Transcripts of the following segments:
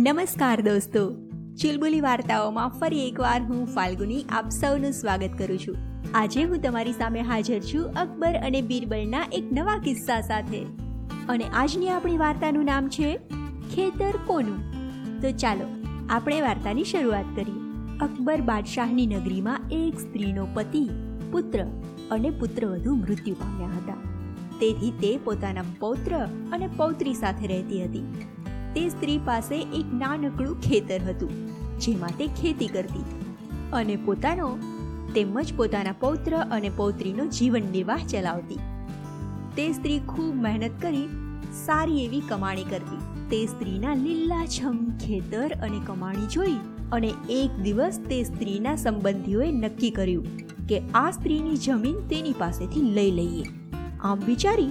નમસ્કાર દોસ્તો. ચુલબુલી વાર્તાઓમાં ફરી એકવાર હું ફાલ્ગુની આપ સૌનું સ્વાગત કરું છું. આજે હું તમારી સામે હાજર છું અકબર અને બીરબલના એક નવા કિસ્સા સાથે. અને આજની આપણી વાર્તાનું નામ છે ખેતર કોનું? તો ચાલો, આપણે વાર્તાની શરૂઆત કરીએ. અકબર બાદશાહની નગરીમાં એક સ્ત્રીનો પતિ, પુત્ર અને પુત્રવધુ મૃત્યુ પામ્યા હતા. તેથી તે પોતાના પૌત્ર અને પૌત્રી સાથે રહેતી હતી. તે સ્ત્રી પાસે એક નાનકડું ખેતર હતું, જેમાં તે ખેતી કરતી. અને પોતાનો, તેમજ પોતાના પૌત્ર અને પૌત્રીનો જીવન નિર્વાહ ચલાવતી. તે સ્ત્રી ખૂબ મહેનત કરી, સારી એવી કમાણી કરતી. તે સ્ત્રીના લીલાછમ ખેતર અને કમાણી જોઈ અને એક દિવસ તે સ્ત્રીના સંબંધીઓએ નક્કી કર્યું કે આ સ્ત્રીની જમીન તેની પાસેથી લઈ લઈએ. આમ વિચારી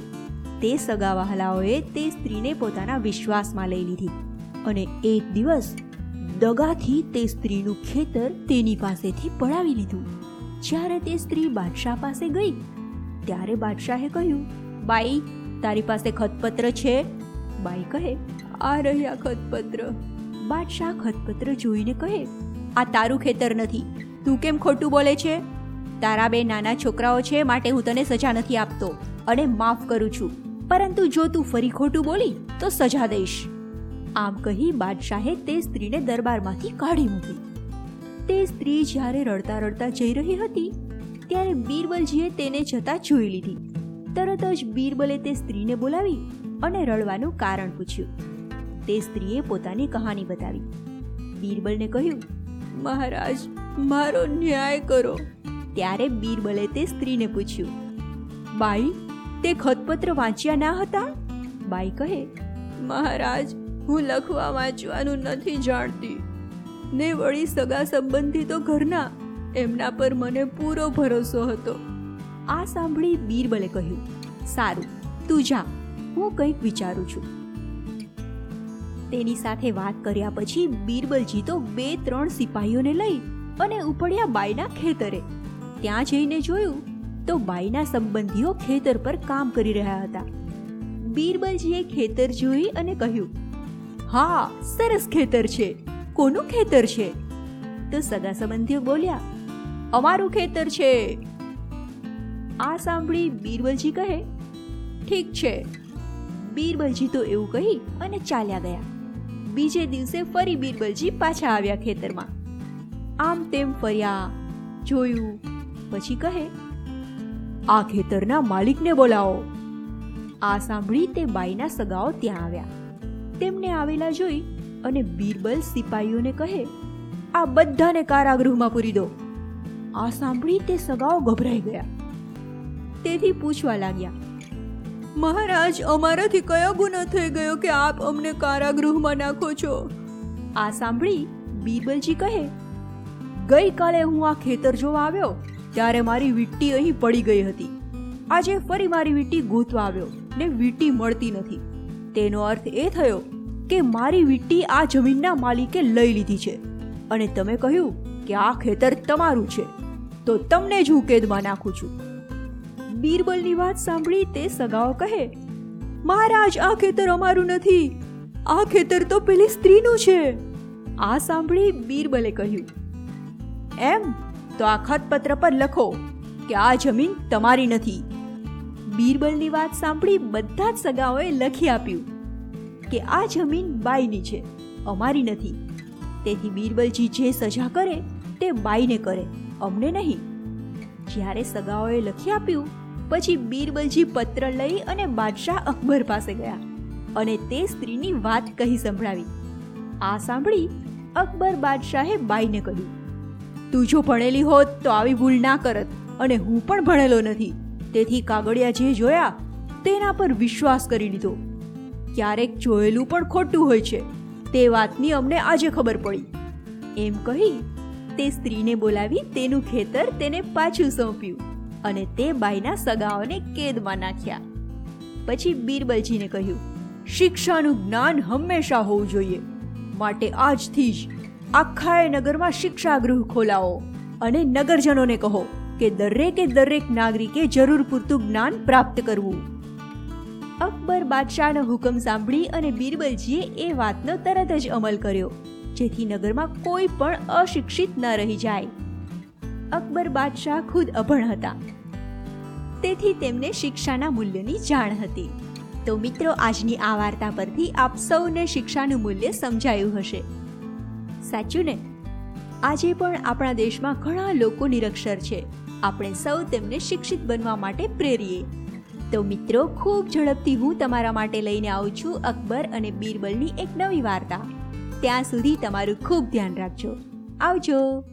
તે સગા વહાલાઓએ તે સ્ત્રીને પોતાના વિશ્વાસમાં લઈ લીધી અને એક દિવસ દગાથી તે સ્ત્રીનું ખેતર તેની પાસેથી પડાવી લીધું. જ્યારે તે સ્ત્રી બાદશાહ પાસે ગઈ, ત્યારે બાદશાહે કહ્યું, બાઈ, તારી પાસે ખતપત્ર છે? બાઈ કહે, આ રહ્યા ખતપત્ર. બાદશાહ ખતપત્ર જોઈને કહે, આ તારું ખેતર નથી. તું કેમ ખોટું બોલે છે? તારા બે નાના છોકરાઓ છે, માટે હું તને સજા નથી આપતો અને માફ કરું છું. પરંતુ જો તું ફરી ખોટું બોલી, તો સજા દઈશ. આમ કહી બાદશાહે તે સ્ત્રીને દરબારમાંથી કાઢી મૂકી. તે સ્ત્રી જ્યારે રડતા રડતા જઈ રહી હતી, ત્યારે બીરબલજીએ તેને જતા જોઈ લીધી. તરત જ બીરબલે તે સ્ત્રીને બોલાવી અને રડવાનું કારણ પૂછ્યું. તે સ્ત્રીએ પોતાની કહાની બતાવી. બીરબલને કહ્યું, મહારાજ, મારો ન્યાય કરો. ત્યારે બીરબલે તે સ્ત્રીને પૂછ્યું, બાઈ તે ખતપત્ર વાંચ્યા ના હતા? બાઈ કહે, મહારાજ, હું લખવા વાંચવાનું નથી જાણતી. ને વળી સગા સંબંધી તો ઘરના, એમના પર મને પૂરો ભરોસો હતો. આ સાંભળી બીરબલે કહ્યું, સારું, તું જા, હું કંઈક વિચારું છું. તેની સાથે વાત કર્યા પછી બીરબલજી તો બે ત્રણ સિપાહીઓને લઈ અને ઉપડ્યા બાઈના ખેતરે. ત્યાં જઈને જોયું તો બાઈના સંબંધીઓ ખેતર પર કામ કરી રહ્યા હતા. બીરબલજીએ ખેતર જોઈ અને કહ્યું, હા, સરસ ખેતર છે. કોનું ખેતર છે? તો સગા સંબંધીઓ બોલ્યા, અમારું ખેતર છે. આ સાંભળી બીરબલજી કહે, ઠીક છે. બીરબલજી તો એવું કહી અને ચાલ્યા ગયા. બીજે દિવસે ફરી બીરબલજી પાછા આવ્યા ખેતરમાં. આમ તેમ ફર્યા, જોયું, પછી કહે આ ખેતરના માલિકને બોલાવો. આ સાંભળી તે બાઈના સગાઓ ત્યાં આવ્યા. તેમને આવેલા જોઈ અને બીરબલ સિપાહીઓને કહે, આ બધાને કારાગૃહમાં પૂરી દો. આ સાંભળી તે સગાઓ ગભરાઈ ગયા. તેથી પૂછવા લાગ્યા, મહારાજ, અમારાથી કયો ગુનો થઈ ગયો કે આપ અમને કારાગૃહમાં નાખો છો? આ સાંભળી બીરબલજી કહે, ગઈકાલે હું આ ખેતર જોવા આવ્યો ત્યારે મારી વીંટી અહીં પડી ગઈ હતી. આજે ફરી મારી વીંટી ગોતવા આવ્યો ને વીંટી મળતી નથી. તેનો અર્થ એ થયો કે મારી વીંટી આ જમીનના માલિકે લઈ લીધી છે. અને તમે કહ્યું કે આ ખેતર તમારું છે. તો તમને જ હું કેદમાં નાખું છું. બીરબલની વાત સાંભળી તે સગાઓ કહે, મહારાજ, આ ખેતર અમારું નથી. આ ખેતર તો પેલી સ્ત્રીનું છે. આ સાંભળી બીરબલે કહ્યું, એમ? તો આ ખતપત્ર પર લખો કે આ જમીન તમારી નથી. બીરબલની વાત સાંભળી બધા જ સગાઓએ લખી આપ્યું કે આ જમીન બાઈની છે, અમારી નથી. તેથી બીરબલજી જે સજા કરે તે બાઈને કરે, અમને નહીં. જ્યારે સગાઓએ લખી આપ્યું, પછી બીરબલજી પત્ર લઈ અને બાદશાહ અકબર પાસે ગયા અને તે સ્ત્રીની વાત કહી સંભળાવી. આ સાંભળી અકબર બાદશાહે બાઈને કહ્યું તું જો ભણેલી હોત તો આવી ભૂલ ના કરત, અને હું પણ ભણેલો નથી. તેથી કાગળિયા જે જોયા, તેના પર વિશ્વાસ કરી લીધો. ક્યારેક જોયેલું પણ ખોટું હોય છે. તે વાતની અમને આજે ખબર પડી. એમ કહી, તે સ્ત્રીને બોલાવી તેનું ખેતર તેને પાછું સોંપ્યું, અને તે બાઈના સગાઓને કેદમાં નાખ્યા. પછી બીરબલજીને કહ્યું, શિક્ષાનું જ્ઞાન હંમેશા હોવું જોઈએ. માટે આજથી જ આખા નગરમાં શિક્ષાગૃહ ખોલાવો અને નગરજનોને કહો કે દરેકે દરેક નાગરિકે જરૂર પૂરતું જ્ઞાન પ્રાપ્ત કરવું. અકબર બાદશાહનો હુકમ સાંભળી અને બિરબલજીએ એ વાતનો તરત જ અમલ કર્યો, જેથી નગરમાં કોઈ પણ અશિક્ષિત ન રહી જાય. અકબર બાદશાહ ખુદ અભણ હતા. તેથી તેમને શિક્ષાના મૂલ્યની જાણ હતી. તો મિત્રો, આજની આ વાર્તા પરથી આપ સૌને શિક્ષાનું મૂલ્ય સમજાયું હશે. સાચું ને? આજે પણ આપણા દેશમાં ઘણા લોકો નિરક્ષર છે. આપણે સૌ તેમને શિક્ષિત બનવા માટે પ્રેરીએ. તો મિત્રો, ખૂબ ઝડપથી હું તમારા માટે લઈને આવું છું અકબર અને બીરબલની એક નવી વાર્તા. ત્યાં સુધી તમારું ખૂબ ધ્યાન રાખજો. આવજો.